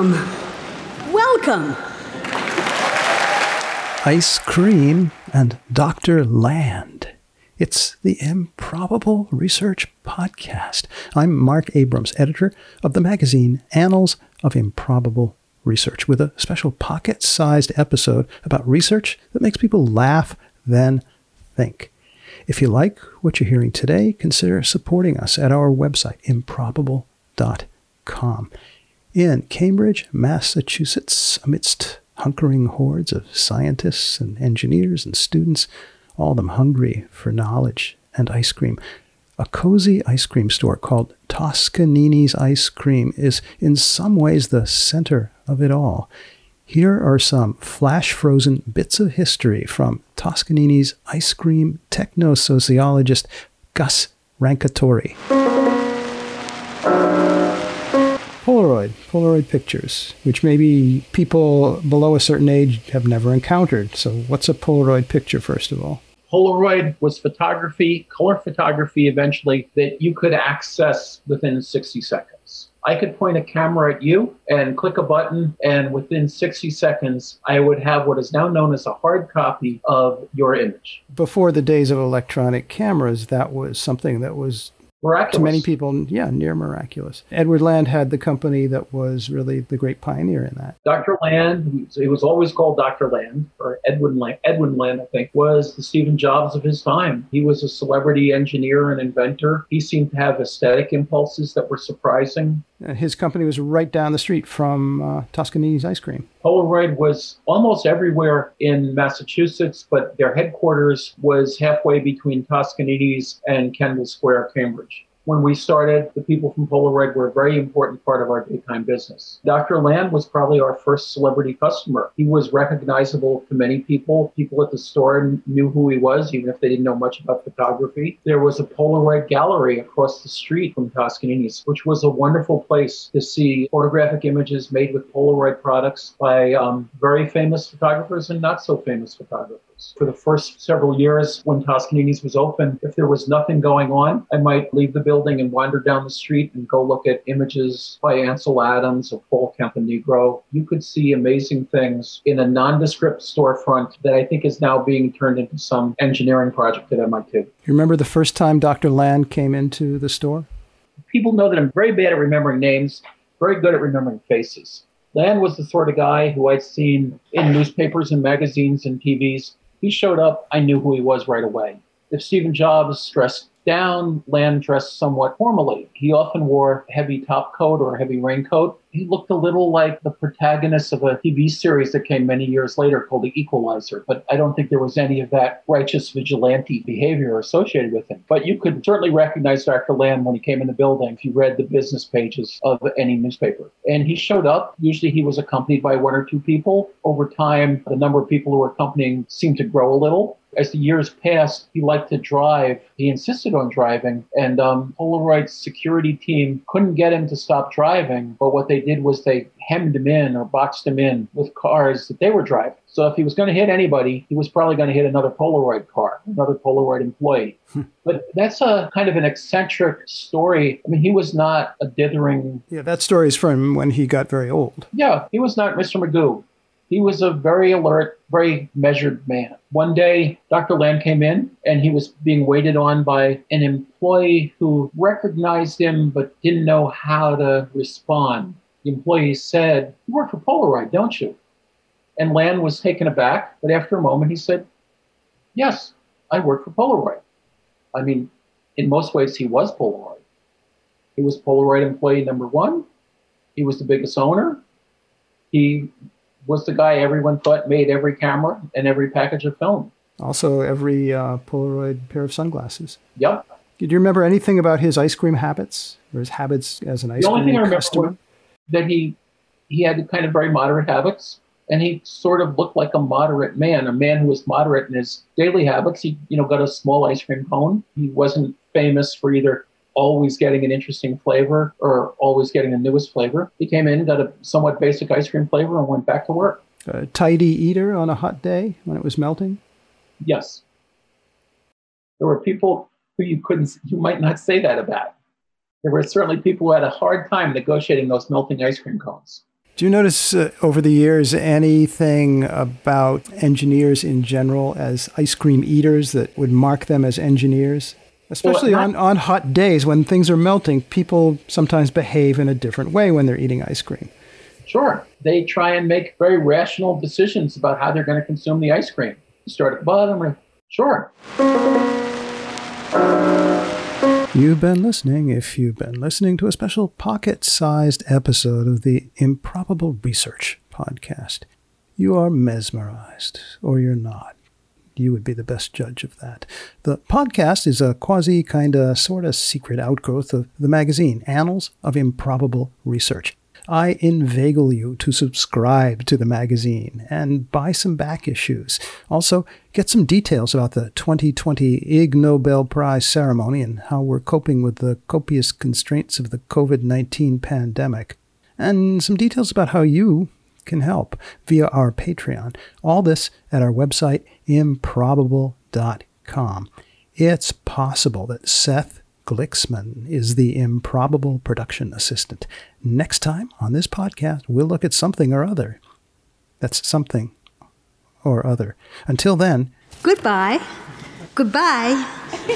Welcome. Welcome. Ice Cream and Dr. Land. It's the Improbable Research Podcast. I'm Marc Abrahams, editor of the magazine Annals of Improbable Research, with a special pocket sized episode about research that makes people laugh, then think. If you like what you're hearing today, consider supporting us at our website, improbable.com. In Cambridge, Massachusetts, amidst hunkering hordes of scientists and engineers and students, all of them hungry for knowledge and ice cream, a cozy ice cream store called Toscanini's Ice Cream is in some ways the center of it all. Here are some flash frozen bits of history from Toscanini's ice cream techno sociologist Gus Rancatore. Polaroid, Polaroid pictures, which maybe people below a certain age have never encountered. So, what's a Polaroid picture, first of all? Polaroid was photography, color photography eventually, that you could access within 60 seconds. I could point a camera at you and click a button, and within 60 seconds, I would have what is now known as a hard copy of your image. Before the days of electronic cameras, that was something that was Miraculous. to many people, yeah, near miraculous. Edward Land had the company that was really the great pioneer in that. Dr. Land, he was always called Dr. Land, or Edwin Land, Edwin Land, I think, was the Stephen Jobs of his time. He was a celebrity engineer and inventor. He seemed to have aesthetic impulses that were surprising. His company was right down the street from uh, Toscanini's ice cream. Polaroid was almost everywhere in Massachusetts, but their headquarters was halfway between Toscanini's and Kendall Square, Cambridge. When we started, the people from Polaroid were a very important part of our daytime business. Dr. Land was probably our first celebrity customer. He was recognizable to many people. People at the store knew who he was, even if they didn't know much about photography. There was a Polaroid gallery across the street from Toscanini's, which was a wonderful place to see photographic images made with Polaroid products by um, very famous photographers and not so famous photographers. For the first several years when Toscanini's was open, if there was nothing going on, I might leave the building and wander down the street and go look at images by Ansel Adams or Paul Caponigro. You could see amazing things in a nondescript storefront that I think is now being turned into some engineering project at MIT. You remember the first time Dr. Land came into the store? People know that I'm very bad at remembering names, very good at remembering faces. Land was the sort of guy who I'd seen in newspapers and magazines and TVs. He showed up, I knew who he was right away. If Stephen Jobs dressed down, Land dressed somewhat formally. He often wore a heavy top coat or a heavy raincoat. He looked a little like the protagonist of a TV series that came many years later called The Equalizer, but I don't think there was any of that righteous vigilante behavior associated with him. But you could certainly recognize Dr. Land when he came in the building if you read the business pages of any newspaper. And he showed up. Usually he was accompanied by one or two people. Over time, the number of people who were accompanying seemed to grow a little. As the years passed, he liked to drive. He insisted on driving, and um, Polaroid's security team couldn't get him to stop driving. But what they did was they hemmed him in or boxed him in with cars that they were driving. So if he was going to hit anybody, he was probably going to hit another Polaroid car, another Polaroid employee. but that's a kind of an eccentric story. I mean, he was not a dithering. Yeah, that story is from when he got very old. Yeah, he was not Mr. Magoo. He was a very alert, very measured man. One day, Dr. Land came in and he was being waited on by an employee who recognized him but didn't know how to respond. The employee said, You work for Polaroid, don't you? And Land was taken aback, but after a moment he said, Yes, I work for Polaroid. I mean, in most ways, he was Polaroid. He was Polaroid employee number one. He was the biggest owner. He was the guy everyone thought made every camera and every package of film. Also, every uh, Polaroid pair of sunglasses. Yep. Do you remember anything about his ice cream habits or his habits as an ice the only cream thing I remember customer? was that he he had kind of very moderate habits, and he sort of looked like a moderate man, a man who was moderate in his daily habits. He, you know, got a small ice cream cone. He wasn't famous for either always getting an interesting flavor or always getting the newest flavor. He came in, got a somewhat basic ice cream flavor, and went back to work. A tidy eater on a hot day when it was melting? Yes. There were people who you couldn't, you might not say that about. There were certainly people who had a hard time negotiating those melting ice cream cones. Do you notice uh, over the years anything about engineers in general as ice cream eaters that would mark them as engineers? Especially well, on, on hot days when things are melting, people sometimes behave in a different way when they're eating ice cream. Sure. They try and make very rational decisions about how they're going to consume the ice cream. Start at the bottom or sure. You've been listening, if you've been listening, to a special pocket sized episode of the Improbable Research podcast. You are mesmerized, or you're not. You would be the best judge of that. The podcast is a quasi, kinda, sorta secret outgrowth of the magazine, Annals of Improbable Research. I inveigle you to subscribe to the magazine and buy some back issues. Also, get some details about the 2020 Ig Nobel Prize ceremony and how we're coping with the copious constraints of the COVID 19 pandemic. And some details about how you can help via our Patreon. All this at our website, improbable.com. It's possible that Seth Gliksman is the improbable production assistant. Next time on this podcast, we'll look at something or other. That's something or other. Until then, goodbye. Goodbye.